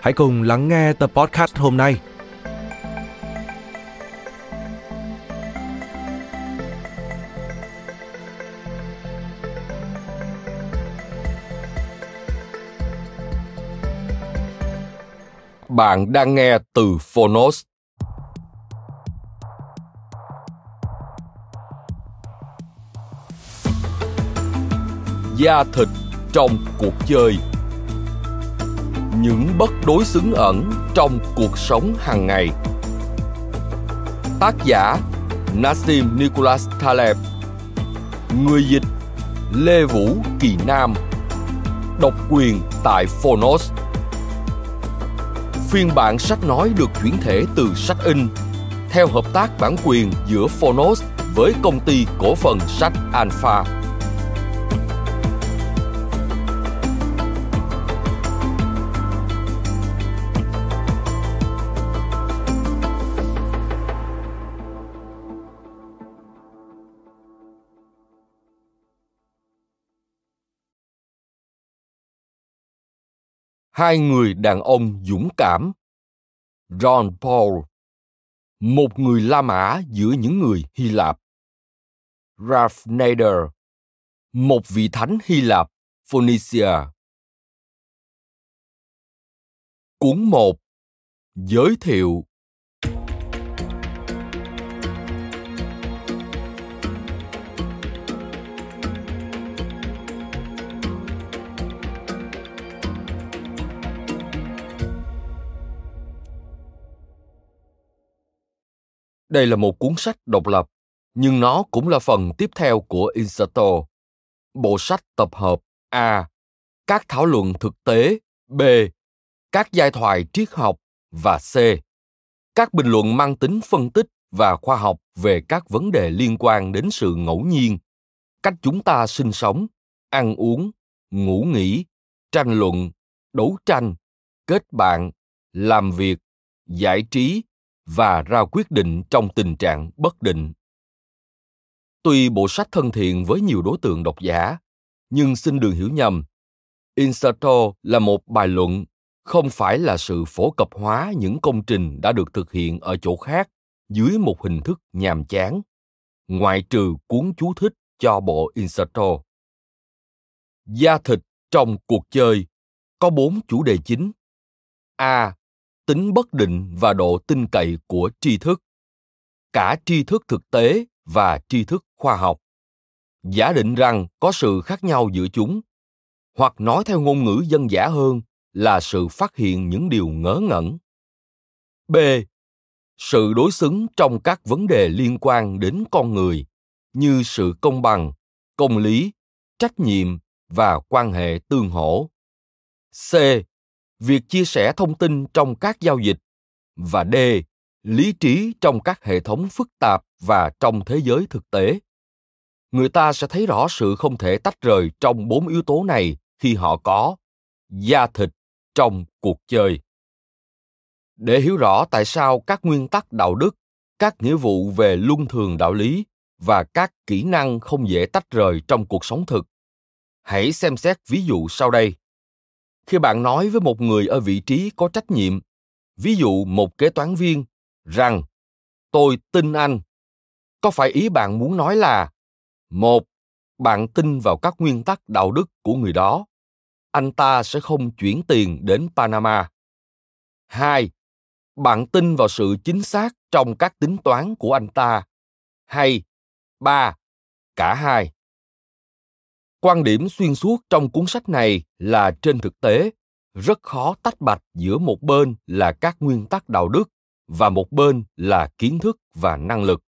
hãy cùng lắng nghe tập podcast hôm nay. Bạn đang nghe từ Phonos. Da thịt trong cuộc chơi những bất đối xứng ẩn trong cuộc sống hàng ngày Tác giả Nassim Nicholas Taleb, Người dịch Lê Vũ Kỳ Nam, Độc quyền tại Phonos Phiên bản sách nói được chuyển thể từ sách in theo hợp tác bản quyền giữa Phonos với công ty cổ phần sách Alpha. Hai người đàn ông dũng cảm. John Paul, một người La Mã giữa những người Hy Lạp. Ralph Nader, một vị thánh Hy Lạp, Phoenicia. Cuốn 1 Giới thiệu Đây là một cuốn sách độc lập, nhưng nó cũng là phần tiếp theo của Inserto. Bộ sách tập hợp A. Các thảo luận thực tế B. Các giai thoại triết học và C. Các bình luận mang tính phân tích và khoa học về các vấn đề liên quan đến sự ngẫu nhiên, cách chúng ta sinh sống, ăn uống, ngủ nghỉ, tranh luận, đấu tranh, kết bạn, làm việc, giải trí và ra quyết định trong tình trạng bất định. Tuy bộ sách thân thiện với nhiều đối tượng độc giả, nhưng xin đừng hiểu nhầm inserto là một bài luận, không phải là sự phổ cập hóa những công trình đã được thực hiện ở chỗ khác dưới một hình thức nhàm chán, ngoại trừ cuốn chú thích cho bộ inserto da thịt trong cuộc chơi, có bốn chủ đề chính. A tính bất định và độ tin cậy của tri thức. Cả tri thức thực tế và tri thức khoa học. Giả định rằng có sự khác nhau giữa chúng, hoặc nói theo ngôn ngữ dân dã hơn là sự phát hiện những điều ngớ ngẩn. B. Sự đối xứng trong các vấn đề liên quan đến con người, như sự công bằng, công lý, trách nhiệm và quan hệ tương hỗ. C việc chia sẻ thông tin trong các giao dịch và d lý trí trong các hệ thống phức tạp và trong thế giới thực tế. Người ta sẽ thấy rõ sự không thể tách rời trong bốn yếu tố này khi họ có da thịt trong cuộc chơi. Để hiểu rõ tại sao các nguyên tắc đạo đức, các nghĩa vụ về luân thường đạo lý và các kỹ năng không dễ tách rời trong cuộc sống thực, hãy xem xét ví dụ sau đây khi bạn nói với một người ở vị trí có trách nhiệm, ví dụ một kế toán viên, rằng, tôi tin anh, có phải ý bạn muốn nói là, một, bạn tin vào các nguyên tắc đạo đức của người đó, anh ta sẽ không chuyển tiền đến panama. Hai, bạn tin vào sự chính xác trong các tính toán của anh ta. Hay, ba, cả hai quan điểm xuyên suốt trong cuốn sách này là trên thực tế, rất khó tách bạch giữa một bên là các nguyên tắc đạo đức và một bên là kiến thức và năng lực.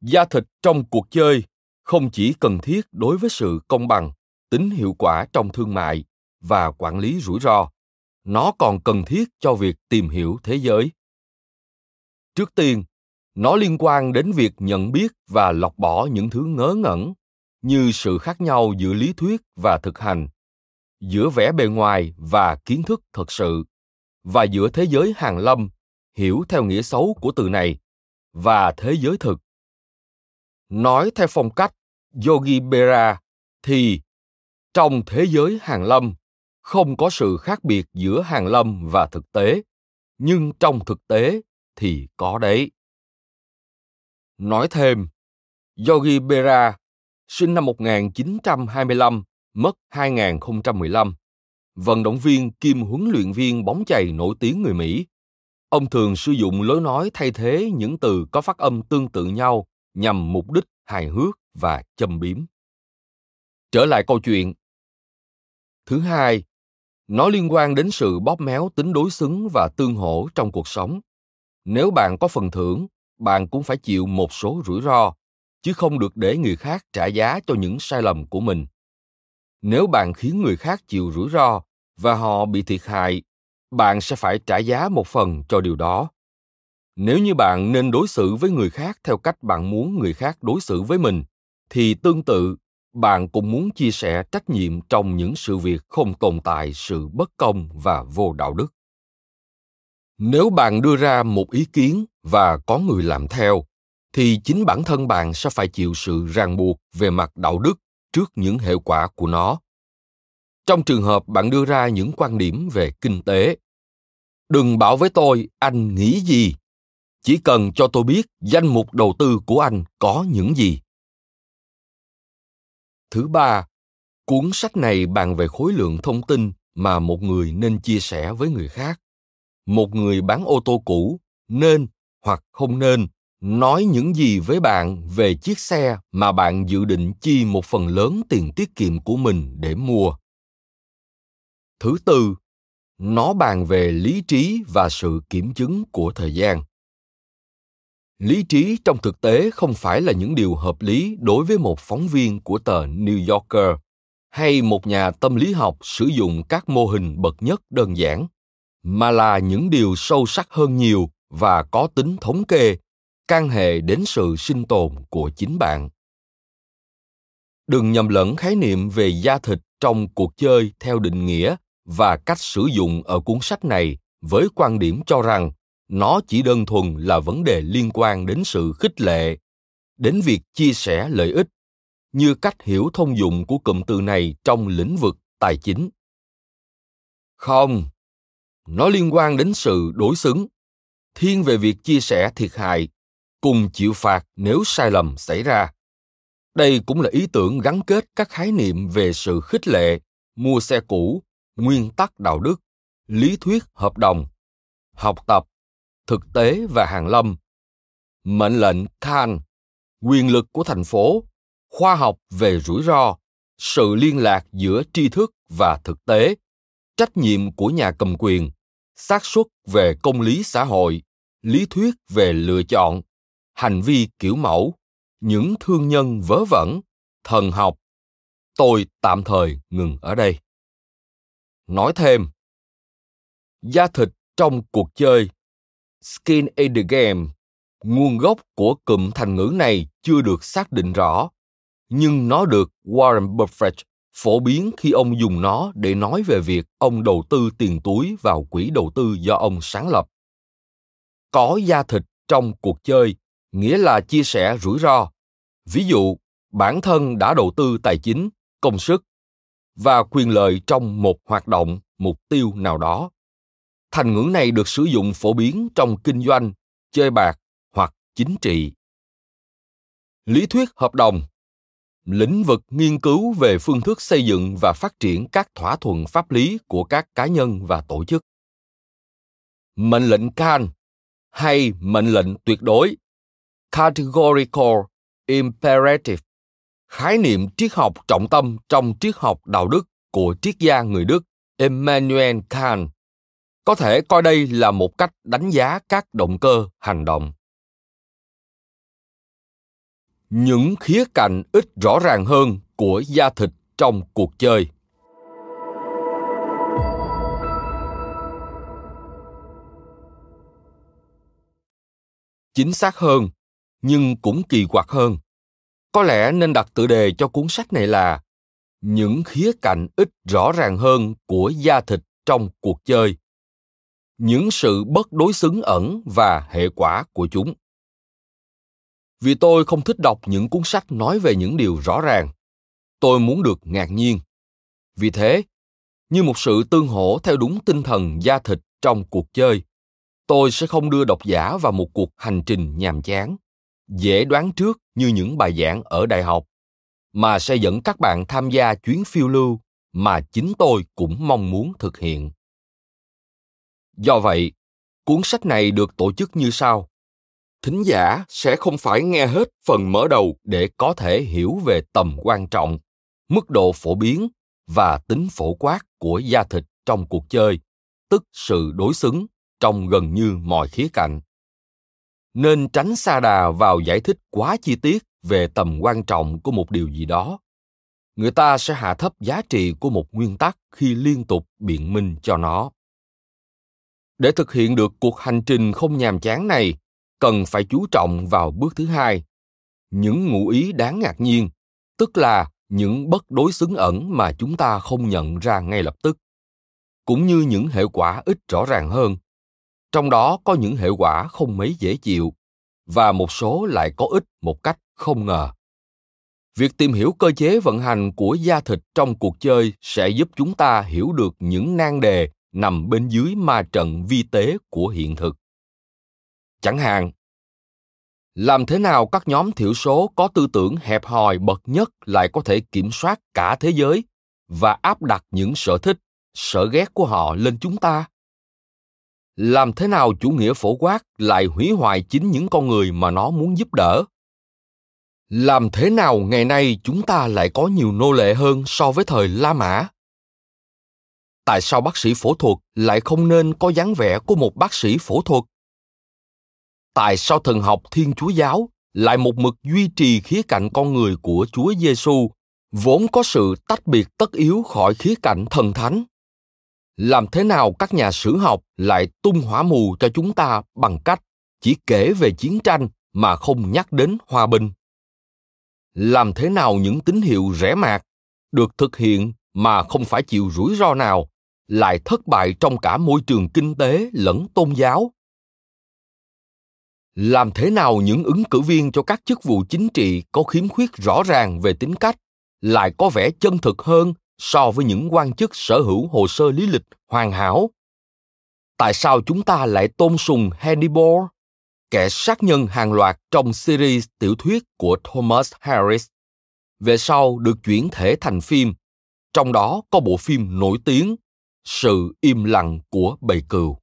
Da thịt trong cuộc chơi không chỉ cần thiết đối với sự công bằng, tính hiệu quả trong thương mại và quản lý rủi ro, nó còn cần thiết cho việc tìm hiểu thế giới. Trước tiên, nó liên quan đến việc nhận biết và lọc bỏ những thứ ngớ ngẩn như sự khác nhau giữa lý thuyết và thực hành giữa vẻ bề ngoài và kiến thức thật sự và giữa thế giới hàng lâm hiểu theo nghĩa xấu của từ này và thế giới thực nói theo phong cách yogi bera, thì trong thế giới hàng lâm không có sự khác biệt giữa hàng lâm và thực tế nhưng trong thực tế thì có đấy nói thêm yogi bera sinh năm 1925, mất 2015. Vận động viên kiêm huấn luyện viên bóng chày nổi tiếng người Mỹ. Ông thường sử dụng lối nói thay thế những từ có phát âm tương tự nhau nhằm mục đích hài hước và châm biếm. Trở lại câu chuyện. Thứ hai, nó liên quan đến sự bóp méo tính đối xứng và tương hỗ trong cuộc sống. Nếu bạn có phần thưởng, bạn cũng phải chịu một số rủi ro chứ không được để người khác trả giá cho những sai lầm của mình. Nếu bạn khiến người khác chịu rủi ro và họ bị thiệt hại, bạn sẽ phải trả giá một phần cho điều đó. Nếu như bạn nên đối xử với người khác theo cách bạn muốn người khác đối xử với mình, thì tương tự, bạn cũng muốn chia sẻ trách nhiệm trong những sự việc không tồn tại sự bất công và vô đạo đức. Nếu bạn đưa ra một ý kiến và có người làm theo thì chính bản thân bạn sẽ phải chịu sự ràng buộc về mặt đạo đức trước những hệ quả của nó. Trong trường hợp bạn đưa ra những quan điểm về kinh tế, đừng bảo với tôi anh nghĩ gì. Chỉ cần cho tôi biết danh mục đầu tư của anh có những gì. Thứ ba, cuốn sách này bàn về khối lượng thông tin mà một người nên chia sẻ với người khác. Một người bán ô tô cũ nên hoặc không nên nói những gì với bạn về chiếc xe mà bạn dự định chi một phần lớn tiền tiết kiệm của mình để mua. Thứ tư, nó bàn về lý trí và sự kiểm chứng của thời gian. Lý trí trong thực tế không phải là những điều hợp lý đối với một phóng viên của tờ new yorker hay một nhà tâm lý học sử dụng các mô hình bậc nhất đơn giản, mà là những điều sâu sắc hơn nhiều và có tính thống kê can hệ đến sự sinh tồn của chính bạn. Đừng nhầm lẫn khái niệm về da thịt trong cuộc chơi theo định nghĩa và cách sử dụng ở cuốn sách này với quan điểm cho rằng nó chỉ đơn thuần là vấn đề liên quan đến sự khích lệ, đến việc chia sẻ lợi ích, như cách hiểu thông dụng của cụm từ này trong lĩnh vực tài chính. Không, nó liên quan đến sự đối xứng. Thiên về việc chia sẻ thiệt hại cùng chịu phạt nếu sai lầm xảy ra. Đây cũng là ý tưởng gắn kết các khái niệm về sự khích lệ, mua xe cũ, nguyên tắc đạo đức, lý thuyết hợp đồng, học tập, thực tế và hàng lâm. Mệnh lệnh khan, quyền lực của thành phố, khoa học về rủi ro, sự liên lạc giữa tri thức và thực tế, trách nhiệm của nhà cầm quyền, xác suất về công lý xã hội, lý thuyết về lựa chọn hành vi kiểu mẫu, những thương nhân vớ vẩn, thần học. Tôi tạm thời ngừng ở đây. Nói thêm, da thịt trong cuộc chơi skin in the game, nguồn gốc của cụm thành ngữ này chưa được xác định rõ, nhưng nó được warren buffett phổ biến khi ông dùng nó để nói về việc ông đầu tư tiền túi vào quỹ đầu tư do ông sáng lập. Có da thịt trong cuộc chơi nghĩa là chia sẻ rủi ro. Ví dụ, bản thân đã đầu tư tài chính, công sức và quyền lợi trong một hoạt động, mục tiêu nào đó. Thành ngữ này được sử dụng phổ biến trong kinh doanh, chơi bạc hoặc chính trị. Lý thuyết hợp đồng. Lĩnh vực nghiên cứu về phương thức xây dựng và phát triển các thỏa thuận pháp lý của các cá nhân và tổ chức. Mệnh lệnh can hay mệnh lệnh tuyệt đối categorical imperative, khái niệm triết học trọng tâm trong triết học đạo đức của triết gia người đức Immanuel Kant. Có thể coi đây là một cách đánh giá các động cơ, hành động. Những khía cạnh ít rõ ràng hơn của da thịt trong cuộc chơi. Chính xác hơn nhưng cũng kỳ quặc hơn. Có lẽ nên đặt tựa đề cho cuốn sách này là những khía cạnh ít rõ ràng hơn của da thịt trong cuộc chơi. Những sự bất đối xứng ẩn và hệ quả của chúng. Vì tôi không thích đọc những cuốn sách nói về những điều rõ ràng, tôi muốn được ngạc nhiên. Vì thế, như một sự tương hỗ theo đúng tinh thần da thịt trong cuộc chơi, tôi sẽ không đưa độc giả vào một cuộc hành trình nhàm chán dễ đoán trước như những bài giảng ở đại học, mà sẽ dẫn các bạn tham gia chuyến phiêu lưu mà chính tôi cũng mong muốn thực hiện. Do vậy, cuốn sách này được tổ chức như sau. Thính giả sẽ không phải nghe hết phần mở đầu để có thể hiểu về tầm quan trọng, mức độ phổ biến và tính phổ quát của da thịt trong cuộc chơi, tức sự đối xứng trong gần như mọi khía cạnh nên tránh xa đà vào giải thích quá chi tiết về tầm quan trọng của một điều gì đó. Người ta sẽ hạ thấp giá trị của một nguyên tắc khi liên tục biện minh cho nó. Để thực hiện được cuộc hành trình không nhàm chán này, cần phải chú trọng vào bước thứ hai, những ngụ ý đáng ngạc nhiên, tức là những bất đối xứng ẩn mà chúng ta không nhận ra ngay lập tức, cũng như những hệ quả ít rõ ràng hơn trong đó có những hệ quả không mấy dễ chịu, và một số lại có ích một cách không ngờ. Việc tìm hiểu cơ chế vận hành của da thịt trong cuộc chơi sẽ giúp chúng ta hiểu được những nan đề nằm bên dưới ma trận vi tế của hiện thực. Chẳng hạn, làm thế nào các nhóm thiểu số có tư tưởng hẹp hòi bậc nhất lại có thể kiểm soát cả thế giới và áp đặt những sở thích, sở ghét của họ lên chúng ta? Làm thế nào chủ nghĩa phổ quát lại hủy hoại chính những con người mà nó muốn giúp đỡ? Làm thế nào ngày nay chúng ta lại có nhiều nô lệ hơn so với thời la mã? Tại sao bác sĩ phẫu thuật lại không nên có dáng vẻ của một bác sĩ phẫu thuật? Tại sao thần học thiên chúa giáo lại một mực duy trì khía cạnh con người của chúa giêsu vốn có sự tách biệt tất yếu khỏi khía cạnh thần thánh? Làm thế nào các nhà sử học lại tung hỏa mù cho chúng ta bằng cách chỉ kể về chiến tranh mà không nhắc đến hòa bình? Làm thế nào những tín hiệu rẻ mạt được thực hiện mà không phải chịu rủi ro nào lại thất bại trong cả môi trường kinh tế lẫn tôn giáo? Làm thế nào những ứng cử viên cho các chức vụ chính trị có khiếm khuyết rõ ràng về tính cách lại có vẻ chân thực hơn so với những quan chức sở hữu hồ sơ lý lịch hoàn hảo. Tại sao chúng ta lại tôn sùng hannibal? Kẻ sát nhân hàng loạt trong series tiểu thuyết của thomas harris. Về sau được chuyển thể thành phim, trong đó có bộ phim nổi tiếng sự im lặng của bầy cừu.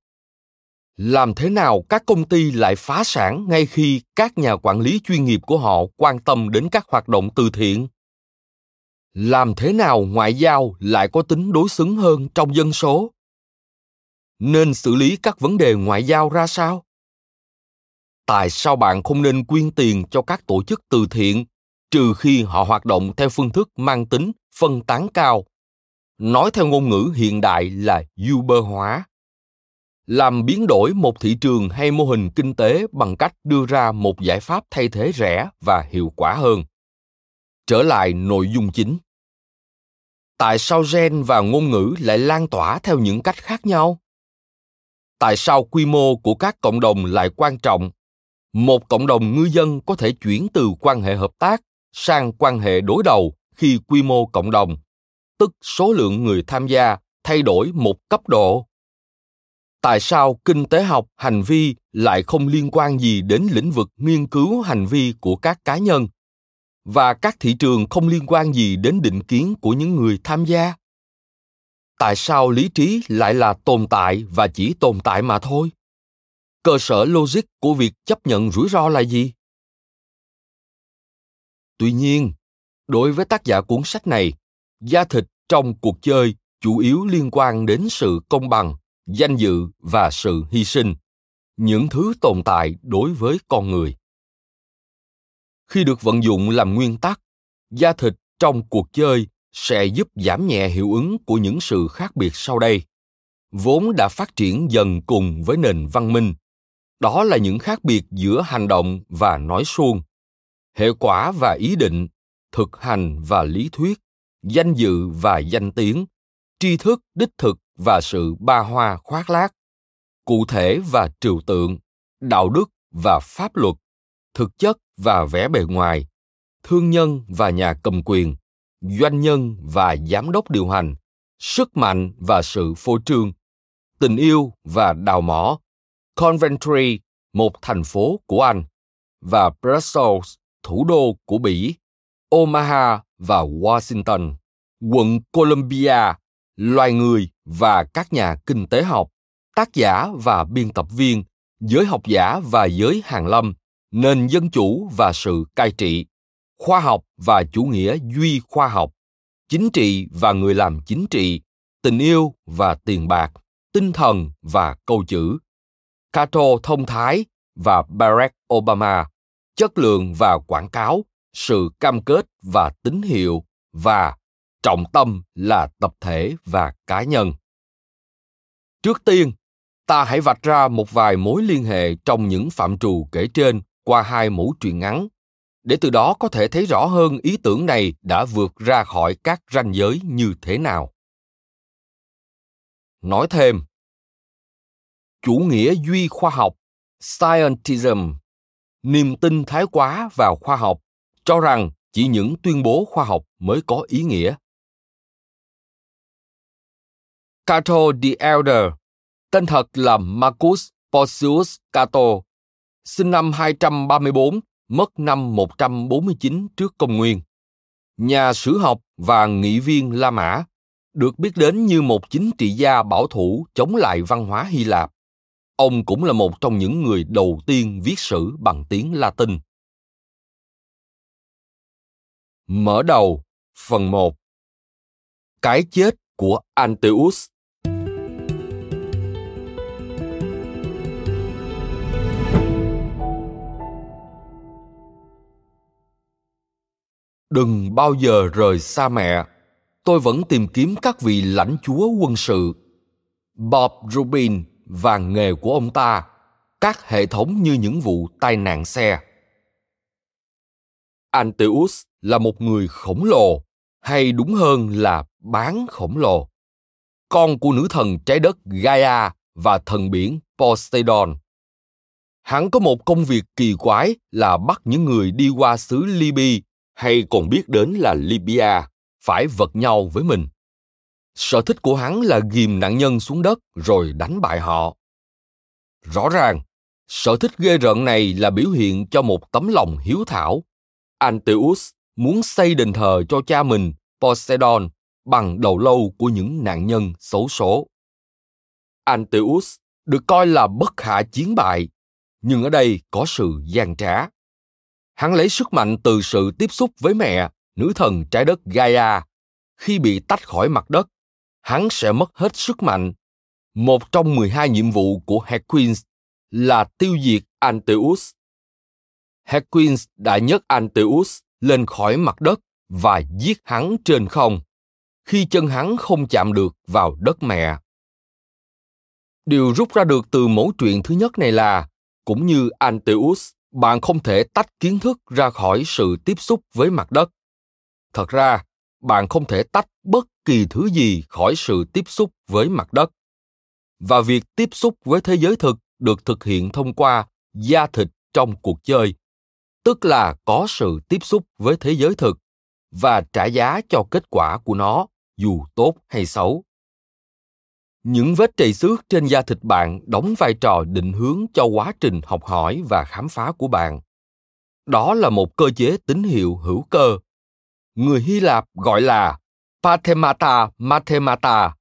Làm thế nào các công ty lại phá sản ngay khi các nhà quản lý chuyên nghiệp của họ quan tâm đến các hoạt động từ thiện? Làm thế nào ngoại giao lại có tính đối xứng hơn trong dân số? Nên xử lý các vấn đề ngoại giao ra sao? Tại sao bạn không nên quyên tiền cho các tổ chức từ thiện, trừ khi họ hoạt động theo phương thức mang tính phân tán cao? Nói theo ngôn ngữ hiện đại là uber hóa. Làm biến đổi một thị trường hay mô hình kinh tế bằng cách đưa ra một giải pháp thay thế rẻ và hiệu quả hơn trở lại nội dung chính. Tại sao gen và ngôn ngữ lại lan tỏa theo những cách khác nhau? Tại sao quy mô của các cộng đồng lại quan trọng? Một cộng đồng ngư dân có thể chuyển từ quan hệ hợp tác sang quan hệ đối đầu khi quy mô cộng đồng, tức số lượng người tham gia thay đổi một cấp độ. Tại sao kinh tế học, hành vi lại không liên quan gì đến lĩnh vực nghiên cứu hành vi của các cá nhân? Và các thị trường không liên quan gì đến định kiến của những người tham gia. Tại sao lý trí lại là tồn tại và chỉ tồn tại mà thôi? Cơ sở logic của việc chấp nhận rủi ro là gì? Tuy nhiên, đối với tác giả cuốn sách này da thịt trong cuộc chơi chủ yếu liên quan đến sự công bằng, danh dự và sự hy sinh, những thứ tồn tại đối với con người khi được vận dụng làm nguyên tắc, da thịt trong cuộc chơi sẽ giúp giảm nhẹ hiệu ứng của những sự khác biệt sau đây. Vốn đã phát triển dần cùng với nền văn minh, đó là những khác biệt giữa hành động và nói suông. Hệ quả và ý định, thực hành và lý thuyết, danh dự và danh tiếng, tri thức, đích thực và sự ba hoa khoác lác, cụ thể và trừu tượng, đạo đức và pháp luật thực chất và vẻ bề ngoài, thương nhân và nhà cầm quyền, doanh nhân và giám đốc điều hành, sức mạnh và sự phô trương, tình yêu và đào mỏ coventry một thành phố của anh, và brussels, thủ đô của bỉ, omaha và washington, quận columbia, loài người và các nhà kinh tế học, tác giả và biên tập viên, giới học giả và giới hàng lâm nền dân chủ và sự cai trị, khoa học và chủ nghĩa duy khoa học, chính trị và người làm chính trị, tình yêu và tiền bạc, tinh thần và câu chữ. Cato thông thái và barack obama, chất lượng và quảng cáo, sự cam kết và tín hiệu và trọng tâm là tập thể và cá nhân. Trước tiên, ta hãy vạch ra một vài mối liên hệ trong những phạm trù kể trên qua hai mũ truyện ngắn. Để từ đó có thể thấy rõ hơn ý tưởng này đã vượt ra khỏi các ranh giới như thế nào. Nói thêm. Chủ nghĩa duy khoa học scientism niềm tin thái quá vào khoa học cho rằng chỉ những tuyên bố khoa học mới có ý nghĩa. Cato the Elder, tên thật là Marcus Porcius Cato, sinh năm 234, mất năm 149 trước công nguyên. Nhà sử học và nghị viên La Mã, được biết đến như một chính trị gia bảo thủ chống lại văn hóa Hy Lạp. Ông cũng là một trong những người đầu tiên viết sử bằng tiếng Latin. Mở đầu, phần 1 Cái chết của Anteus đừng bao giờ rời xa mẹ. Tôi vẫn tìm kiếm các vị lãnh chúa quân sự. Bob rubin và nghề của ông ta, các hệ thống như những vụ tai nạn xe. Anteus là một người khổng lồ, hay đúng hơn là bán khổng lồ. Con của nữ thần trái đất gaia và thần biển poseidon. Hắn có một công việc kỳ quái là bắt những người đi qua xứ libya hay còn biết đến là Libya, phải vật nhau với mình. Sở thích của hắn là ghìm nạn nhân xuống đất rồi đánh bại họ. Rõ ràng, sở thích ghê rợn này là biểu hiện cho một tấm lòng hiếu thảo. Anteus muốn xây đền thờ cho cha mình, Poseidon, bằng đầu lâu của những nạn nhân xấu số. Anteus được coi là bất khả chiến bại, nhưng ở đây có sự gian trá. Hắn lấy sức mạnh từ sự tiếp xúc với mẹ, nữ thần trái đất Gaia. Khi bị tách khỏi mặt đất, hắn sẽ mất hết sức mạnh. Một trong 12 nhiệm vụ của Hercules là tiêu diệt Anteus. Hercules đã nhấc Anteus lên khỏi mặt đất và giết hắn trên không, khi chân hắn không chạm được vào đất mẹ. Điều rút ra được từ mẫu chuyện thứ nhất này là, cũng như Anteus, bạn không thể tách kiến thức ra khỏi sự tiếp xúc với mặt đất. Thật ra, bạn không thể tách bất kỳ thứ gì khỏi sự tiếp xúc với mặt đất. Và việc tiếp xúc với thế giới thực được thực hiện thông qua da thịt trong cuộc chơi, tức là có sự tiếp xúc với thế giới thực và trả giá cho kết quả của nó, dù tốt hay xấu những vết trầy xước trên da thịt bạn đóng vai trò định hướng cho quá trình học hỏi và khám phá của bạn. Đó là một cơ chế tín hiệu hữu cơ. Người hy lạp gọi là pathemata mathemata,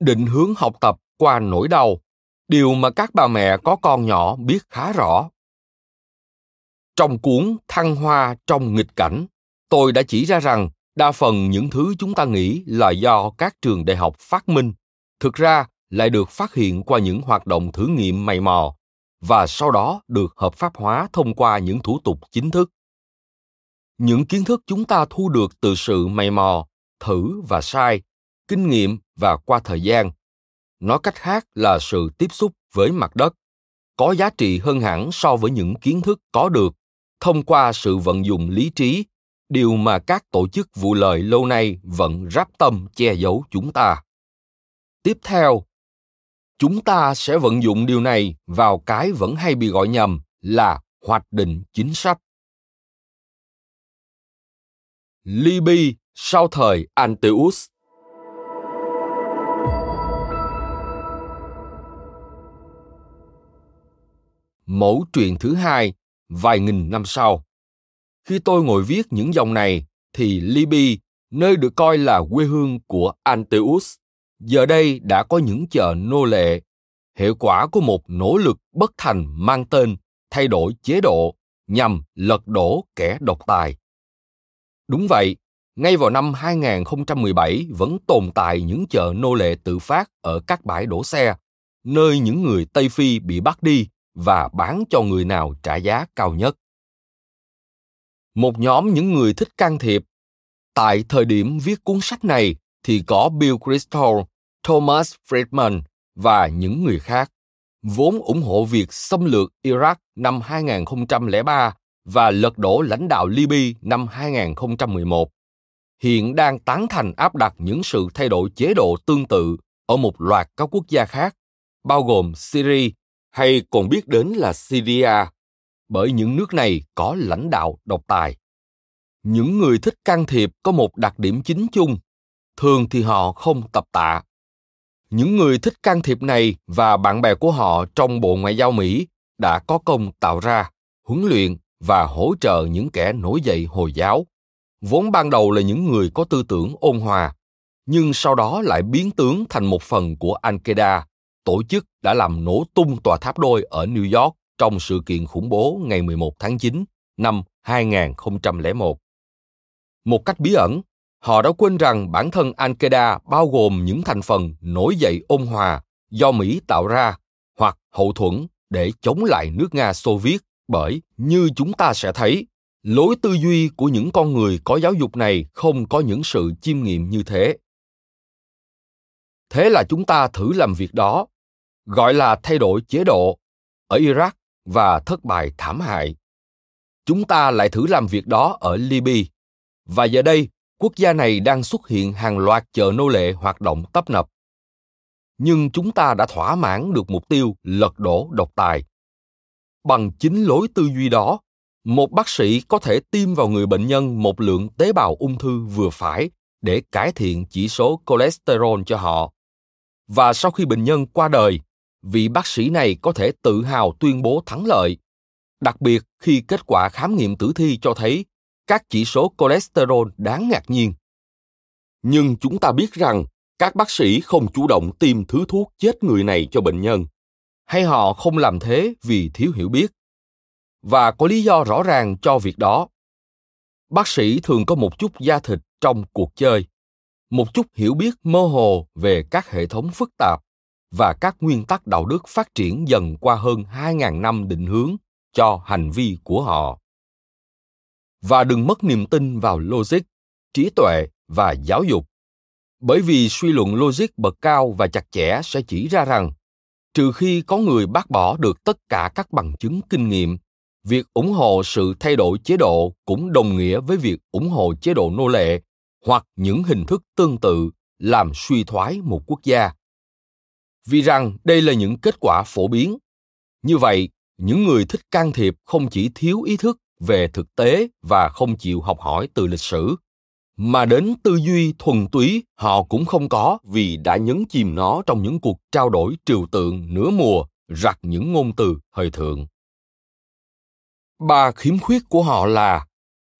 định hướng học tập qua nỗi đau, điều mà các bà mẹ có con nhỏ biết khá rõ. Trong cuốn thăng hoa trong nghịch cảnh, tôi đã chỉ ra rằng đa phần những thứ chúng ta nghĩ là do các trường đại học phát minh thực ra lại được phát hiện qua những hoạt động thử nghiệm mày mò và sau đó được hợp pháp hóa thông qua những thủ tục chính thức. Những kiến thức chúng ta thu được từ sự mày mò, thử và sai, kinh nghiệm và qua thời gian. Nói cách khác là sự tiếp xúc với mặt đất, có giá trị hơn hẳn so với những kiến thức có được thông qua sự vận dụng lý trí, điều mà các tổ chức vụ lợi lâu nay vẫn ráp tâm che giấu chúng ta tiếp theo chúng ta sẽ vận dụng điều này vào cái vẫn hay bị gọi nhầm là hoạch định chính sách liby sau thời Anteus Mẫu truyện thứ hai, vài nghìn năm sau. Khi tôi ngồi viết những dòng này, thì liby nơi được coi là quê hương của Anteus, giờ đây đã có những chợ nô lệ, hệ quả của một nỗ lực bất thành mang tên thay đổi chế độ nhằm lật đổ kẻ độc tài. Đúng vậy, ngay vào năm 2017 vẫn tồn tại những chợ nô lệ tự phát ở các bãi đổ xe, nơi những người Tây Phi bị bắt đi và bán cho người nào trả giá cao nhất. Một nhóm những người thích can thiệp. Tại thời điểm viết cuốn sách này thì có Bill Crystal, Thomas Friedman và những người khác, vốn ủng hộ việc xâm lược Iraq năm 2003 và lật đổ lãnh đạo Libya năm 2011, hiện đang tán thành áp đặt những sự thay đổi chế độ tương tự ở một loạt các quốc gia khác, bao gồm Syria hay còn biết đến là Syria, bởi những nước này có lãnh đạo độc tài. Những người thích can thiệp có một đặc điểm chính chung, thường thì họ không tập tạ. Những người thích can thiệp này và bạn bè của họ trong Bộ Ngoại giao Mỹ đã có công tạo ra, huấn luyện và hỗ trợ những kẻ nổi dậy Hồi giáo, vốn ban đầu là những người có tư tưởng ôn hòa, nhưng sau đó lại biến tướng thành một phần của Al-Qaeda, tổ chức đã làm nổ tung tòa tháp đôi ở New York trong sự kiện khủng bố ngày 11 tháng 9 năm 2001. Một cách bí ẩn, họ đã quên rằng bản thân Al-Qaeda bao gồm những thành phần nổi dậy ôn hòa do Mỹ tạo ra hoặc hậu thuẫn để chống lại nước Nga Xô Viết bởi, như chúng ta sẽ thấy, lối tư duy của những con người có giáo dục này không có những sự chiêm nghiệm như thế. Thế là chúng ta thử làm việc đó, gọi là thay đổi chế độ ở iraq và thất bại thảm hại. Chúng ta lại thử làm việc đó ở libya. Và giờ đây quốc gia này đang xuất hiện hàng loạt chợ nô lệ hoạt động tấp nập. Nhưng chúng ta đã thỏa mãn được mục tiêu lật đổ độc tài. Bằng chính lối tư duy đó, một bác sĩ có thể tiêm vào người bệnh nhân một lượng tế bào ung thư vừa phải để cải thiện chỉ số cholesterol cho họ. Và sau khi bệnh nhân qua đời, vị bác sĩ này có thể tự hào tuyên bố thắng lợi. Đặc biệt khi kết quả khám nghiệm tử thi cho thấy các chỉ số cholesterol đáng ngạc nhiên. Nhưng chúng ta biết rằng, các bác sĩ không chủ động tiêm thứ thuốc chết người này cho bệnh nhân. Hay họ không làm thế vì thiếu hiểu biết. Và có lý do rõ ràng cho việc đó. Bác sĩ thường có một chút da thịt trong cuộc chơi. Một chút hiểu biết mơ hồ về các hệ thống phức tạp và các nguyên tắc đạo đức phát triển dần qua hơn 2.000 năm định hướng cho hành vi của họ. Và đừng mất niềm tin vào logic, trí tuệ và giáo dục. Bởi vì suy luận logic bậc cao và chặt chẽ sẽ chỉ ra rằng trừ khi có người bác bỏ được tất cả các bằng chứng kinh nghiệm việc ủng hộ sự thay đổi chế độ cũng đồng nghĩa với việc ủng hộ chế độ nô lệ hoặc những hình thức tương tự làm suy thoái một quốc gia vì rằng đây là những kết quả phổ biến như vậy những người thích can thiệp không chỉ thiếu ý thức về thực tế và không chịu học hỏi từ lịch sử. Mà đến tư duy thuần túy, họ cũng không có vì đã nhấn chìm nó trong những cuộc trao đổi triều tượng nửa mùa, rặt những ngôn từ thời thượng. Ba khiếm khuyết của họ là,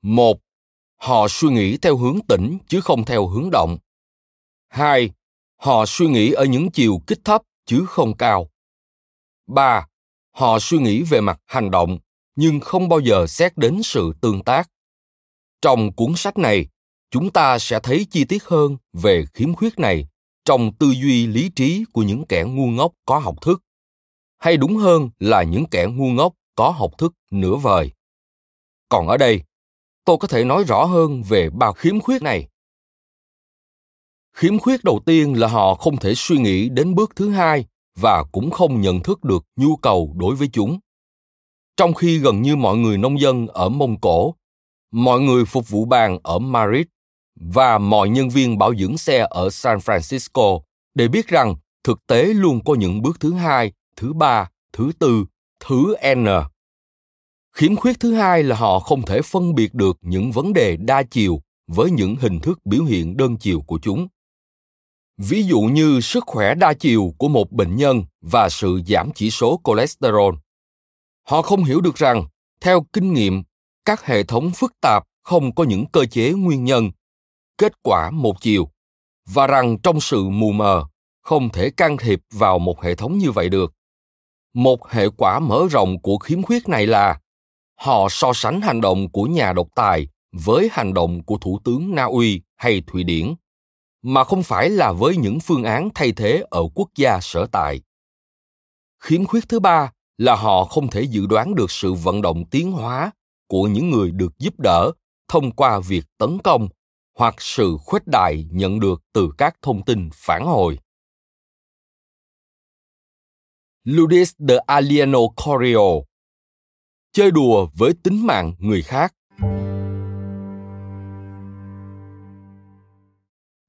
một, họ suy nghĩ theo hướng tĩnh chứ không theo hướng động. Hai, họ suy nghĩ ở những chiều kích thấp chứ không cao. Ba, họ suy nghĩ về mặt hành động nhưng không bao giờ xét đến sự tương tác. Trong cuốn sách này, chúng ta sẽ thấy chi tiết hơn về khiếm khuyết này trong tư duy lý trí của những kẻ ngu ngốc có học thức. Hay đúng hơn là những kẻ ngu ngốc có học thức nửa vời. Còn ở đây, tôi có thể nói rõ hơn về ba khiếm khuyết này. Khiếm khuyết đầu tiên là họ không thể suy nghĩ đến bước thứ hai và cũng không nhận thức được nhu cầu đối với chúng trong khi gần như mọi người nông dân ở mông cổ, mọi người phục vụ bàn ở madrid và mọi nhân viên bảo dưỡng xe ở san francisco để biết rằng thực tế luôn có những bước thứ hai, thứ ba, thứ tư, thứ n. Khiếm khuyết thứ hai là họ không thể phân biệt được những vấn đề đa chiều với những hình thức biểu hiện đơn chiều của chúng. Ví dụ như sức khỏe đa chiều của một bệnh nhân và sự giảm chỉ số cholesterol họ không hiểu được rằng, theo kinh nghiệm, các hệ thống phức tạp không có những cơ chế nguyên nhân, kết quả một chiều, và rằng trong sự mù mờ, không thể can thiệp vào một hệ thống như vậy được. Một hệ quả mở rộng của khiếm khuyết này là, họ so sánh hành động của nhà độc tài với hành động của thủ tướng na uy hay thụy điển, mà không phải là với những phương án thay thế ở quốc gia sở tại. Khiếm khuyết thứ ba là họ không thể dự đoán được sự vận động tiến hóa của những người được giúp đỡ thông qua việc tấn công hoặc sự khuếch đại nhận được từ các thông tin phản hồi Ludis de Alieno Corio Chơi đùa với tính mạng người khác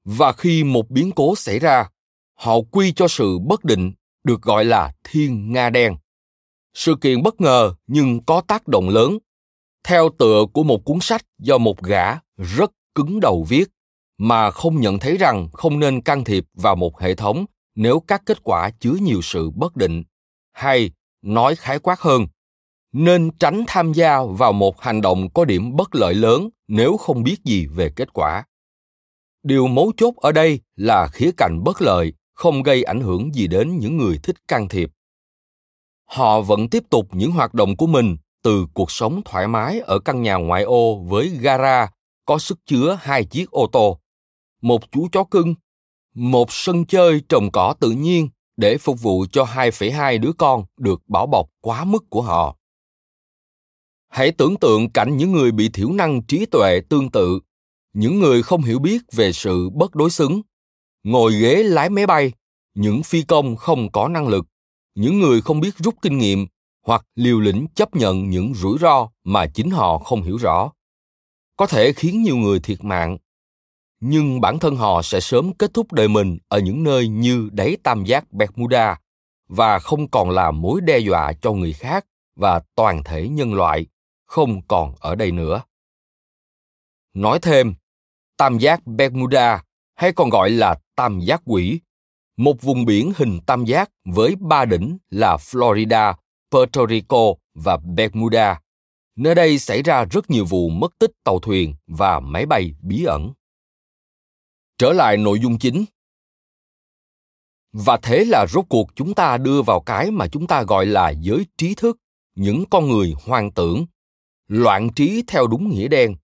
Và khi một biến cố xảy ra, họ quy cho sự bất định được gọi là thiên nga đen. Sự kiện bất ngờ nhưng có tác động lớn. Theo tựa của một cuốn sách do một gã rất cứng đầu viết, mà không nhận thấy rằng không nên can thiệp vào một hệ thống nếu các kết quả chứa nhiều sự bất định hay nói khái quát hơn. Nên tránh tham gia vào một hành động có điểm bất lợi lớn nếu không biết gì về kết quả. Điều mấu chốt ở đây là khía cạnh bất lợi không gây ảnh hưởng gì đến những người thích can thiệp họ vẫn tiếp tục những hoạt động của mình từ cuộc sống thoải mái ở căn nhà ngoại ô với gara có sức chứa hai chiếc ô tô một chú chó cưng một sân chơi trồng cỏ tự nhiên để phục vụ cho 2,2 đứa con được bảo bọc quá mức của họ. Hãy tưởng tượng cảnh những người bị thiểu năng trí tuệ tương tự, những người không hiểu biết về sự bất đối xứng, ngồi ghế lái máy bay, những phi công không có năng lực, những người không biết rút kinh nghiệm hoặc liều lĩnh chấp nhận những rủi ro mà chính họ không hiểu rõ có thể khiến nhiều người thiệt mạng nhưng bản thân họ sẽ sớm kết thúc đời mình ở những nơi như đáy tam giác Bermuda và không còn là mối đe dọa cho người khác và toàn thể nhân loại không còn ở đây nữa. Nói thêm, tam giác Bermuda hay còn gọi là tam giác quỷ, một vùng biển hình tam giác với ba đỉnh là Florida, Puerto Rico và Bermuda. Nơi đây xảy ra rất nhiều vụ mất tích tàu thuyền và máy bay bí ẩn. Trở lại nội dung chính. Và thế là rốt cuộc chúng ta đưa vào cái mà chúng ta gọi là giới trí thức những con người hoang tưởng loạn trí theo đúng nghĩa đen.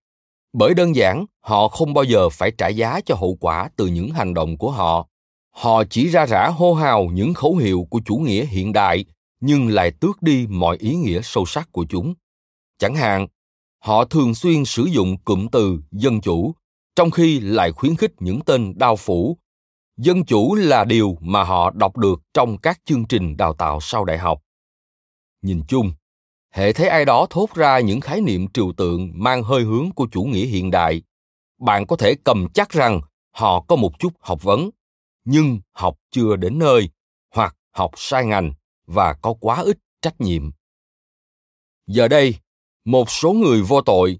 Bởi đơn giản họ không bao giờ phải trả giá cho hậu quả từ những hành động của họ họ chỉ ra rã hô hào những khẩu hiệu của chủ nghĩa hiện đại, nhưng lại tước đi mọi ý nghĩa sâu sắc của chúng. Chẳng hạn, họ thường xuyên sử dụng cụm từ dân chủ trong khi lại khuyến khích những tên đao phủ. Dân chủ là điều mà họ đọc được trong các chương trình đào tạo sau đại học. Nhìn chung, hệ thấy ai đó thốt ra những khái niệm trừu tượng mang hơi hướng của chủ nghĩa hiện đại. Bạn có thể cầm chắc rằng họ có một chút học vấn nhưng học chưa đến nơi hoặc học sai ngành và có quá ít trách nhiệm giờ đây một số người vô tội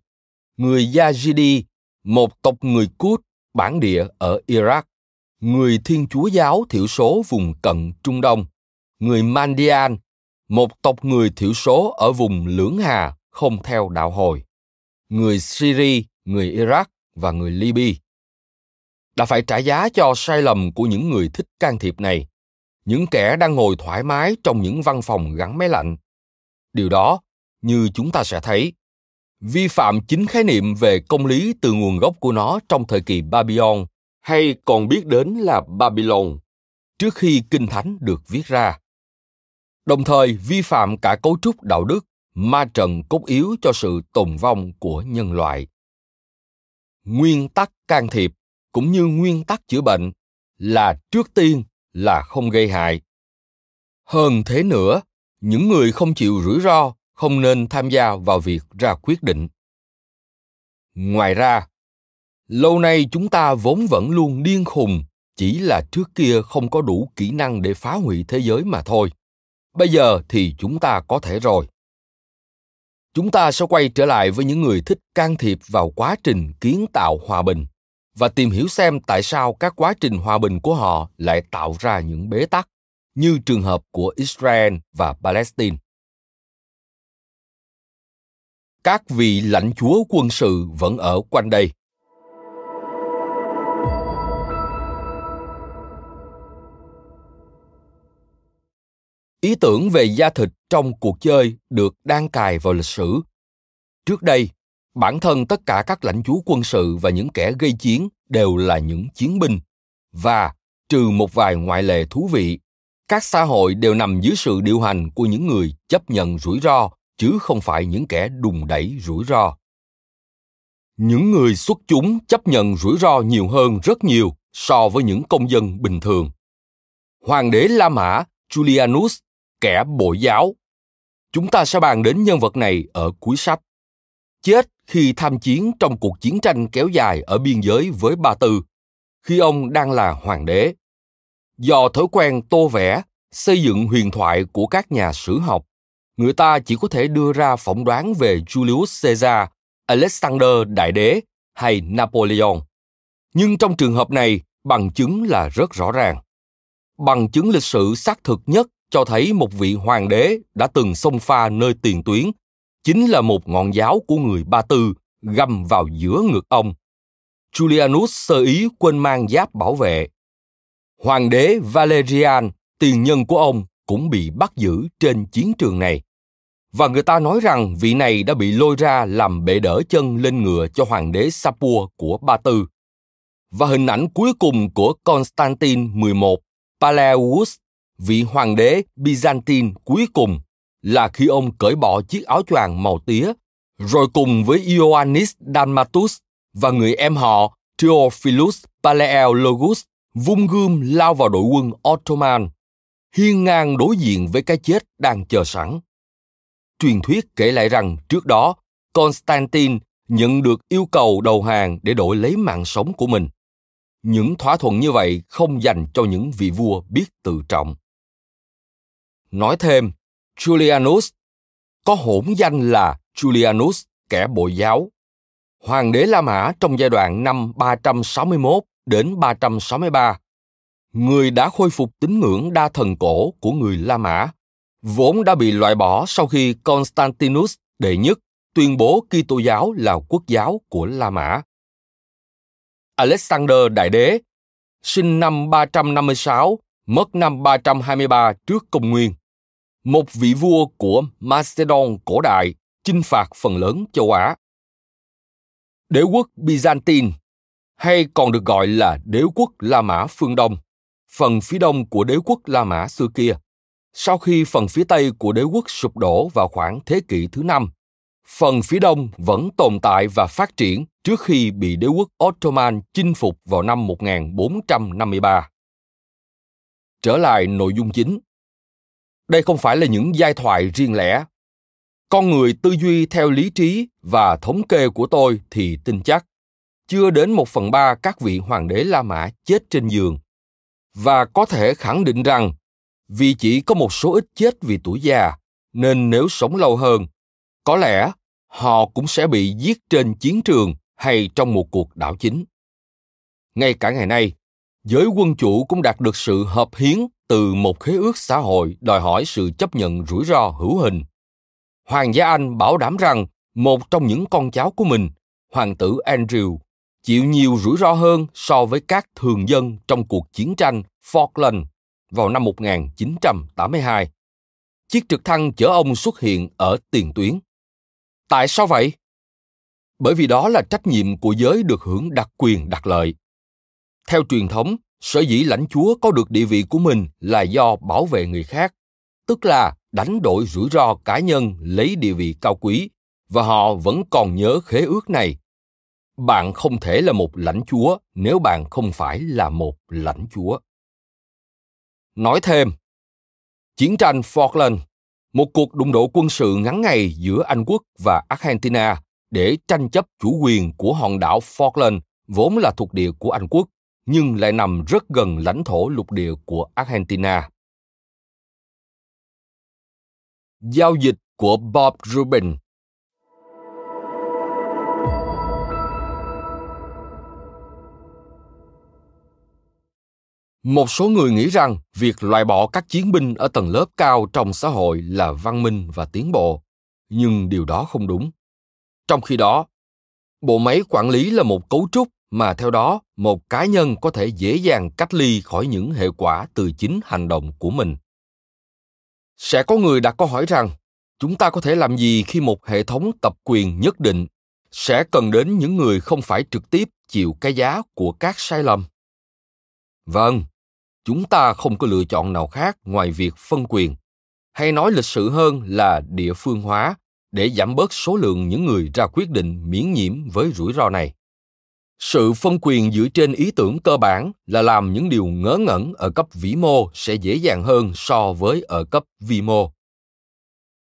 người yazidi một tộc người Cút bản địa ở Iraq, người Thiên Chúa giáo thiểu số vùng cận Trung Đông, người Mandian, một tộc người thiểu số ở vùng Lưỡng Hà không theo đạo hồi, người Syria, người Iraq và người Libya. Đã phải trả giá cho sai lầm của những người thích can thiệp này. những kẻ đang ngồi thoải mái trong những văn phòng gắn máy lạnh. Điều đó, như chúng ta sẽ thấy, vi phạm chính khái niệm về công lý từ nguồn gốc của nó trong thời kỳ Babylon, hay còn biết đến là Babylon, trước khi Kinh Thánh được viết ra. Đồng thời vi phạm cả cấu trúc đạo đức, ma trận cốt yếu cho sự tồn vong của nhân loại. Nguyên tắc can thiệp cũng như nguyên tắc chữa bệnh là trước tiên là không gây hại. Hơn thế nữa, những người không chịu rủi ro không nên tham gia vào việc ra quyết định. Ngoài ra lâu nay chúng ta vốn vẫn luôn điên khùng chỉ là trước kia không có đủ kỹ năng để phá hủy thế giới mà thôi. Bây giờ thì chúng ta có thể rồi. Chúng ta sẽ quay trở lại với những người thích can thiệp vào quá trình kiến tạo hòa bình và tìm hiểu xem tại sao các quá trình hòa bình của họ lại tạo ra những bế tắc, như trường hợp của israel và palestine. Các vị lãnh chúa quân sự vẫn ở quanh đây. Ý tưởng về da thịt trong cuộc chơi được đan cài vào lịch sử. Trước đây bản thân tất cả các lãnh chúa quân sự và những kẻ gây chiến đều là những chiến binh. Và, trừ một vài ngoại lệ thú vị, các xã hội đều nằm dưới sự điều hành của những người chấp nhận rủi ro, chứ không phải những kẻ đùng đẩy rủi ro. Những người xuất chúng chấp nhận rủi ro nhiều hơn rất nhiều so với những công dân bình thường. Hoàng đế la mã, julianus, kẻ bội giáo. Chúng ta sẽ bàn đến nhân vật này ở cuối sách. Chết khi tham chiến trong cuộc chiến tranh kéo dài ở biên giới với ba tư khi ông đang là hoàng đế do thói quen tô vẽ xây dựng huyền thoại của các nhà sử học người ta chỉ có thể đưa ra phỏng đoán về Julius Caesar, Alexander Đại Đế hay Napoleon. Nhưng trong trường hợp này, bằng chứng là rất rõ ràng. Bằng chứng lịch sử xác thực nhất cho thấy một vị hoàng đế đã từng xông pha nơi tiền tuyến, chính là một ngọn giáo của người Ba Tư găm vào giữa ngực ông. Julianus sơ ý quên mang giáp bảo vệ. Hoàng đế Valerian, tiền nhân của ông, cũng bị bắt giữ trên chiến trường này. Và người ta nói rằng vị này đã bị lôi ra làm bệ đỡ chân lên ngựa cho hoàng đế Sapua của Ba Tư. Và hình ảnh cuối cùng của Constantine 11, Paleus, vị hoàng đế Byzantine cuối cùng, là khi ông cởi bỏ chiếc áo choàng màu tía, rồi cùng với Ioannis Dalmatus và người em họ Theophilus Paleologus vung gươm lao vào đội quân Ottoman hiên ngang đối diện với cái chết đang chờ sẵn. Truyền thuyết kể lại rằng trước đó, Constantine nhận được yêu cầu đầu hàng để đổi lấy mạng sống của mình. Những thỏa thuận như vậy không dành cho những vị vua biết tự trọng. Nói thêm, Julianus có hỗn danh là Julianus kẻ bội giáo. Hoàng đế La Mã trong giai đoạn năm 361 đến 363 người đã khôi phục tín ngưỡng đa thần cổ của người La Mã, vốn đã bị loại bỏ sau khi Constantinus đệ nhất tuyên bố Kitô giáo là quốc giáo của La Mã. Alexander Đại Đế, sinh năm 356, mất năm 323 trước công nguyên. Một vị vua của Macedon cổ đại, chinh phạt phần lớn châu Á. Đế quốc Byzantine, hay còn được gọi là đế quốc La Mã phương Đông, phần phía đông của đế quốc La Mã xưa kia. Sau khi phần phía tây của đế quốc sụp đổ vào khoảng thế kỷ thứ năm, phần phía đông vẫn tồn tại và phát triển trước khi bị đế quốc Ottoman chinh phục vào năm 1453. Trở lại nội dung chính. Đây không phải là những giai thoại riêng lẻ. Con người tư duy theo lý trí và thống kê của tôi thì tin chắc. Chưa đến một phần ba các vị hoàng đế La Mã chết trên giường. Và có thể khẳng định rằng, vì chỉ có một số ít chết vì tuổi già, nên nếu sống lâu hơn, có lẽ họ cũng sẽ bị giết trên chiến trường hay trong một cuộc đảo chính. Ngay cả ngày nay giới quân chủ cũng đạt được sự hợp hiến từ một khế ước xã hội đòi hỏi sự chấp nhận rủi ro hữu hình hoàng gia anh bảo đảm rằng một trong những con cháu của mình, hoàng tử andrew, chịu nhiều rủi ro hơn so với các thường dân trong cuộc chiến tranh Falkland vào năm 1982. Chiếc trực thăng chở ông xuất hiện ở tiền tuyến. Tại sao vậy? Bởi vì đó là trách nhiệm của giới được hưởng đặc quyền đặc lợi. Theo truyền thống, sở dĩ lãnh chúa có được địa vị của mình là do bảo vệ người khác, tức là đánh đổi rủi ro cá nhân lấy địa vị cao quý và họ vẫn còn nhớ khế ước này. Bạn không thể là một lãnh chúa nếu bạn không phải là một lãnh chúa. Nói thêm chiến tranh falkland một cuộc đụng độ quân sự ngắn ngày giữa anh quốc và argentina để tranh chấp chủ quyền của hòn đảo falkland vốn là thuộc địa của anh quốc nhưng lại nằm rất gần lãnh thổ lục địa của argentina. Giao dịch của bob rubin. Một số người nghĩ rằng việc loại bỏ các chiến binh ở tầng lớp cao trong xã hội là văn minh và tiến bộ, nhưng điều đó không đúng. Trong khi đó, bộ máy quản lý là một cấu trúc mà theo đó, một cá nhân có thể dễ dàng cách ly khỏi những hệ quả từ chính hành động của mình. Sẽ có người đặt câu hỏi rằng, chúng ta có thể làm gì khi một hệ thống tập quyền nhất định? Sẽ cần đến những người không phải trực tiếp chịu cái giá của các sai lầm? Vâng chúng ta không có lựa chọn nào khác ngoài việc phân quyền. Hay nói lịch sự hơn là địa phương hóa, để giảm bớt số lượng những người ra quyết định miễn nhiễm với rủi ro này sự phân quyền dựa trên ý tưởng cơ bản là làm những điều ngớ ngẩn ở cấp vĩ mô sẽ dễ dàng hơn so với ở cấp vi mô.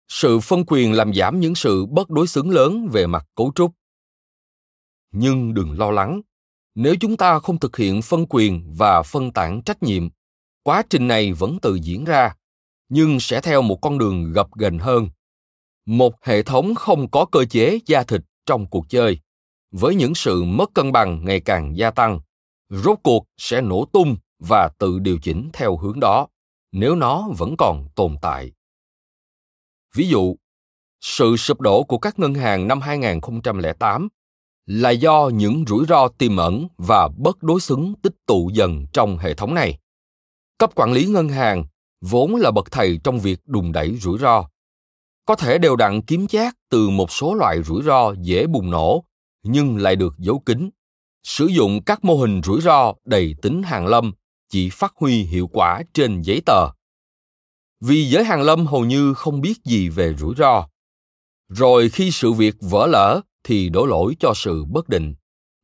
Sự phân quyền làm giảm những sự bất đối xứng lớn về mặt cấu trúc. Nhưng đừng lo lắng, nếu chúng ta không thực hiện phân quyền và phân tản trách nhiệm, quá trình này vẫn tự diễn ra, nhưng sẽ theo một con đường gập ghềnh hơn. Một hệ thống không có cơ chế da thịt trong cuộc chơi với những sự mất cân bằng ngày càng gia tăng rốt cuộc sẽ nổ tung và tự điều chỉnh theo hướng đó nếu nó vẫn còn tồn tại. Ví dụ, sự sụp đổ của các ngân hàng năm 2008 là do những rủi ro tiềm ẩn và bất đối xứng tích tụ dần trong hệ thống này. Cấp quản lý ngân hàng vốn là bậc thầy trong việc đùn đẩy rủi ro. Có thể đều đặn kiếm chác từ một số loại rủi ro dễ bùng nổ nhưng lại được giấu kín. Sử dụng các mô hình rủi ro đầy tính hàng lâm chỉ phát huy hiệu quả trên giấy tờ. Vì giới hàng lâm hầu như không biết gì về rủi ro. Rồi khi sự việc vỡ lỡ thì đổ lỗi cho sự bất định.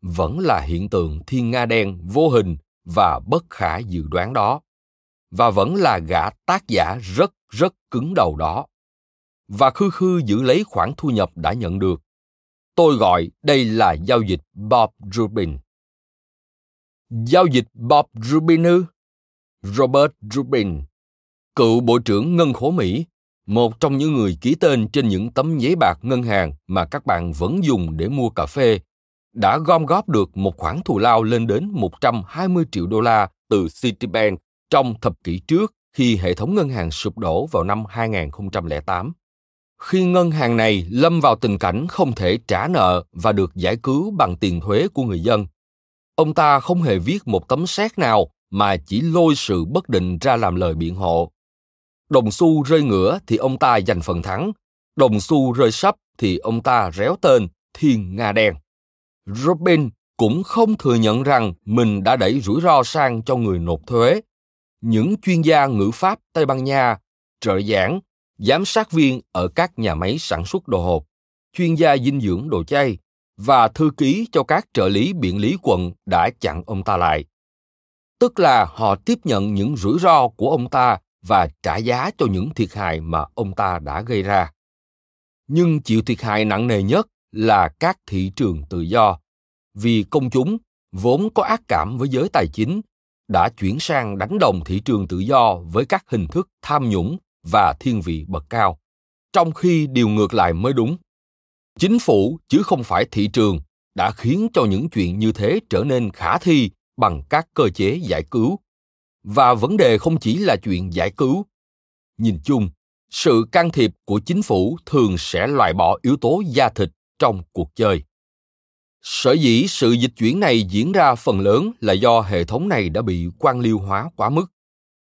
Vẫn là hiện tượng thiên nga đen vô hình và bất khả dự đoán đó. Và vẫn là gã tác giả rất rất cứng đầu đó. Và khư khư giữ lấy khoản thu nhập đã nhận được Tôi gọi đây là giao dịch Bob Rubin. Giao dịch Bob Rubin ư? Robert Rubin, cựu Bộ trưởng Ngân khố Mỹ, một trong những người ký tên trên những tấm giấy bạc ngân hàng mà các bạn vẫn dùng để mua cà phê, đã gom góp được một khoản thù lao lên đến 120 triệu đô la từ Citibank trong thập kỷ trước khi hệ thống ngân hàng sụp đổ vào năm 2008 khi ngân hàng này lâm vào tình cảnh không thể trả nợ và được giải cứu bằng tiền thuế của người dân, ông ta không hề viết một tấm xét nào mà chỉ lôi sự bất định ra làm lời biện hộ. Đồng xu rơi ngửa thì ông ta giành phần thắng, đồng xu rơi sấp thì ông ta réo tên thiên nga đen. Robin cũng không thừa nhận rằng mình đã đẩy rủi ro sang cho người nộp thuế. Những chuyên gia ngữ pháp tây ban nha, trợ giảng giám sát viên ở các nhà máy sản xuất đồ hộp, chuyên gia dinh dưỡng đồ chay và thư ký cho các trợ lý biện lý quận đã chặn ông ta lại. Tức là họ tiếp nhận những rủi ro của ông ta và trả giá cho những thiệt hại mà ông ta đã gây ra. Nhưng chịu thiệt hại nặng nề nhất là các thị trường tự do, vì công chúng vốn có ác cảm với giới tài chính đã chuyển sang đánh đồng thị trường tự do với các hình thức tham nhũng và thiên vị bậc cao, trong khi điều ngược lại mới đúng. Chính phủ, chứ không phải thị trường, đã khiến cho những chuyện như thế trở nên khả thi bằng các cơ chế giải cứu. Và vấn đề không chỉ là chuyện giải cứu. Nhìn chung, sự can thiệp của chính phủ thường sẽ loại bỏ yếu tố da thịt trong cuộc chơi. Sở dĩ sự dịch chuyển này diễn ra phần lớn là do hệ thống này đã bị quan liêu hóa quá mức.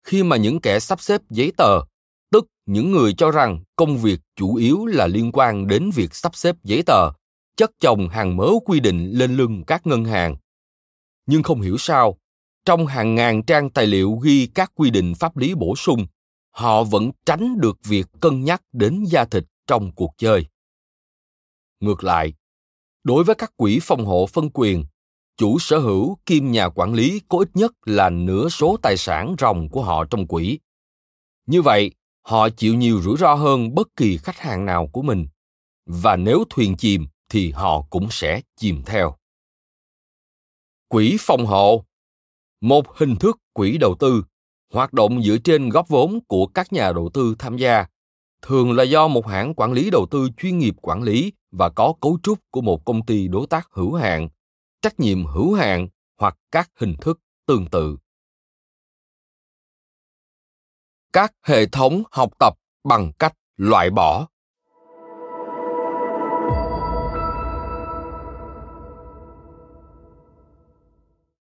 Khi mà những kẻ sắp xếp giấy tờ những người cho rằng công việc chủ yếu là liên quan đến việc sắp xếp giấy tờ, chất chồng hàng mớ quy định lên lưng các ngân hàng. Nhưng không hiểu sao, trong hàng ngàn trang tài liệu ghi các quy định pháp lý bổ sung, họ vẫn tránh được việc cân nhắc đến da thịt trong cuộc chơi. Ngược lại, đối với các quỹ phòng hộ phân quyền, chủ sở hữu kiêm nhà quản lý có ít nhất là nửa số tài sản ròng của họ trong quỹ. Như vậy họ chịu nhiều rủi ro hơn bất kỳ khách hàng nào của mình. Và nếu thuyền chìm thì họ cũng sẽ chìm theo. Quỹ phòng hộ. Một hình thức quỹ đầu tư, hoạt động dựa trên góp vốn của các nhà đầu tư tham gia. Thường là do một hãng quản lý đầu tư chuyên nghiệp quản lý và có cấu trúc của một công ty đối tác hữu hạn, trách nhiệm hữu hạn hoặc các hình thức tương tự các hệ thống học tập bằng cách loại bỏ.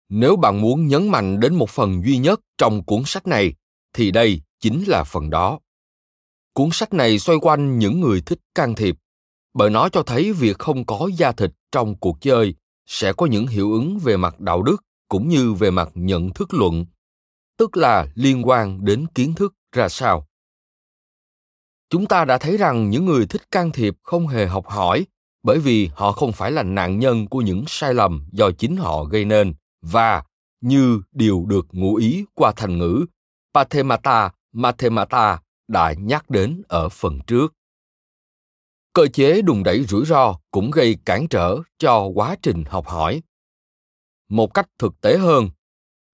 Nếu bạn muốn nhấn mạnh đến một phần duy nhất trong cuốn sách này, thì đây chính là phần đó. Cuốn sách này xoay quanh những người thích can thiệp. Bởi nó cho thấy việc không có da thịt trong cuộc chơi sẽ có những hiệu ứng về mặt đạo đức cũng như về mặt nhận thức luận tức là liên quan đến kiến thức ra sao? Chúng ta đã thấy rằng những người thích can thiệp không hề học hỏi, bởi vì họ không phải là nạn nhân của những sai lầm do chính họ gây nên. Và, như điều được ngụ ý qua thành ngữ, pathemata, mathemata đã nhắc đến ở phần trước. Cơ chế đùng đẩy rủi ro cũng gây cản trở cho quá trình học hỏi. Một cách thực tế hơn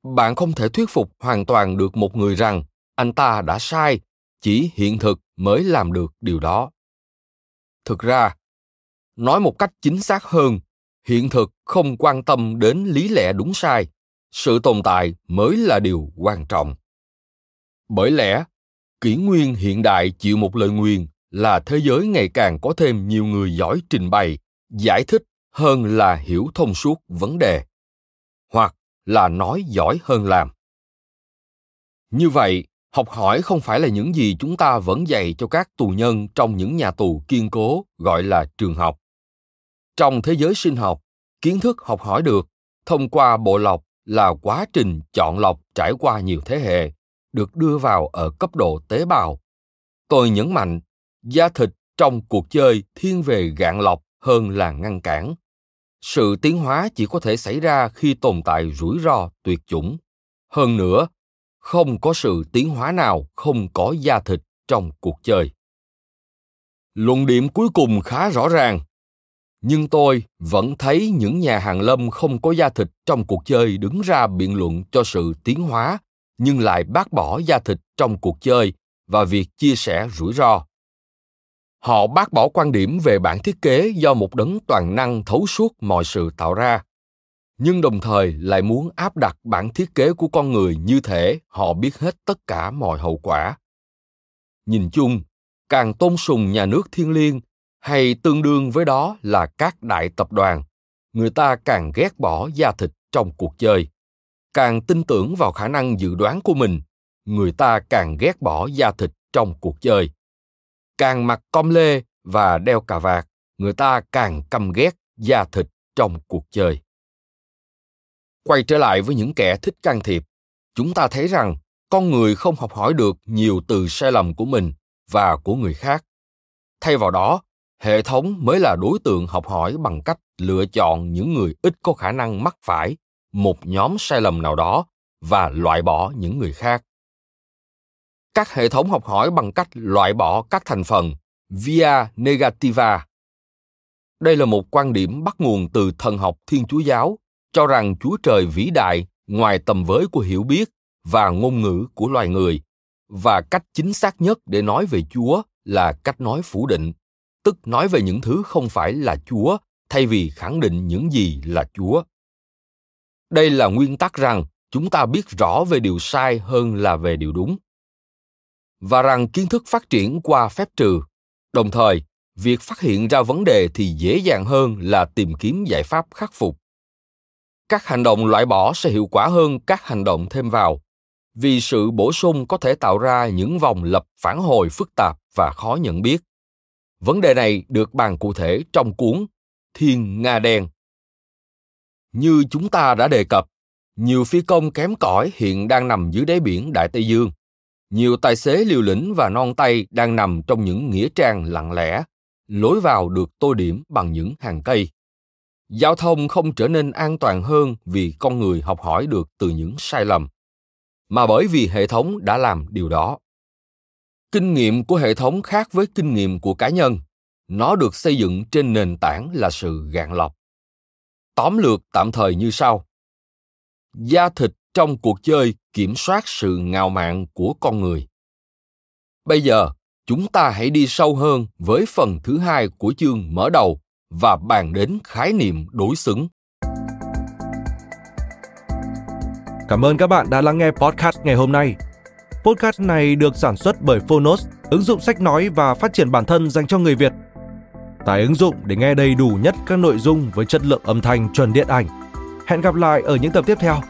bạn không thể thuyết phục hoàn toàn được một người rằng anh ta đã sai, chỉ hiện thực mới làm được điều đó. Thực ra, nói một cách chính xác hơn, hiện thực không quan tâm đến lý lẽ đúng sai, sự tồn tại mới là điều quan trọng. Bởi lẽ, kỷ nguyên hiện đại chịu một lời nguyền là thế giới ngày càng có thêm nhiều người giỏi trình bày, giải thích hơn là hiểu thông suốt vấn đề là nói giỏi hơn làm. Như vậy, học hỏi không phải là những gì chúng ta vẫn dạy cho các tù nhân trong những nhà tù kiên cố, gọi là trường học. Trong thế giới sinh học, kiến thức học hỏi được thông qua bộ lọc là quá trình chọn lọc trải qua nhiều thế hệ, được đưa vào ở cấp độ tế bào. Tôi nhấn mạnh, da thịt trong cuộc chơi thiên về gạn lọc hơn là ngăn cản sự tiến hóa chỉ có thể xảy ra khi tồn tại rủi ro tuyệt chủng. Hơn nữa, không có sự tiến hóa nào không có da thịt trong cuộc chơi. Luận điểm cuối cùng khá rõ ràng, nhưng tôi vẫn thấy những nhà hàng lâm không có da thịt trong cuộc chơi đứng ra biện luận cho sự tiến hóa, nhưng lại bác bỏ da thịt trong cuộc chơi và việc chia sẻ rủi ro họ bác bỏ quan điểm về bản thiết kế do một đấng toàn năng thấu suốt mọi sự tạo ra, nhưng đồng thời lại muốn áp đặt bản thiết kế của con người như thể họ biết hết tất cả mọi hậu quả. Nhìn chung, càng tôn sùng nhà nước thiên liêng hay tương đương với đó là các đại tập đoàn, người ta càng ghét bỏ da thịt trong cuộc chơi. Càng tin tưởng vào khả năng dự đoán của mình, người ta càng ghét bỏ da thịt trong cuộc chơi càng mặc com lê và đeo cà vạt, người ta càng căm ghét da thịt trong cuộc chơi. Quay trở lại với những kẻ thích can thiệp, chúng ta thấy rằng con người không học hỏi được nhiều từ sai lầm của mình và của người khác. Thay vào đó, hệ thống mới là đối tượng học hỏi bằng cách lựa chọn những người ít có khả năng mắc phải một nhóm sai lầm nào đó và loại bỏ những người khác các hệ thống học hỏi bằng cách loại bỏ các thành phần via negativa. Đây là một quan điểm bắt nguồn từ thần học thiên chúa giáo, cho rằng chúa trời vĩ đại ngoài tầm với của hiểu biết và ngôn ngữ của loài người, và cách chính xác nhất để nói về chúa là cách nói phủ định, tức nói về những thứ không phải là chúa, thay vì khẳng định những gì là chúa. Đây là nguyên tắc rằng chúng ta biết rõ về điều sai hơn là về điều đúng và rằng kiến thức phát triển qua phép trừ đồng thời việc phát hiện ra vấn đề thì dễ dàng hơn là tìm kiếm giải pháp khắc phục các hành động loại bỏ sẽ hiệu quả hơn các hành động thêm vào vì sự bổ sung có thể tạo ra những vòng lập phản hồi phức tạp và khó nhận biết. Vấn đề này được bàn cụ thể trong cuốn Thiên Nga Đen. Như chúng ta đã đề cập, nhiều phi công kém cỏi hiện đang nằm dưới đáy biển Đại Tây Dương. Nhiều tài xế liều lĩnh và non tay đang nằm trong những nghĩa trang lặng lẽ, lối vào được tô điểm bằng những hàng cây. Giao thông không trở nên an toàn hơn vì con người học hỏi được từ những sai lầm, mà bởi vì hệ thống đã làm điều đó. Kinh nghiệm của hệ thống khác với kinh nghiệm của cá nhân. Nó được xây dựng trên nền tảng là sự gạn lọc. Tóm lược tạm thời như sau da thịt trong cuộc chơi kiểm soát sự ngạo mạn của con người bây giờ chúng ta hãy đi sâu hơn với phần thứ hai của chương mở đầu và bàn đến khái niệm đối xứng Cảm ơn các bạn đã lắng nghe podcast ngày hôm nay. Podcast này được sản xuất bởi Phonos, ứng dụng sách nói và phát triển bản thân dành cho người Việt. Tải ứng dụng để nghe đầy đủ nhất các nội dung với chất lượng âm thanh chuẩn điện ảnh Hẹn gặp lại ở những tập tiếp theo.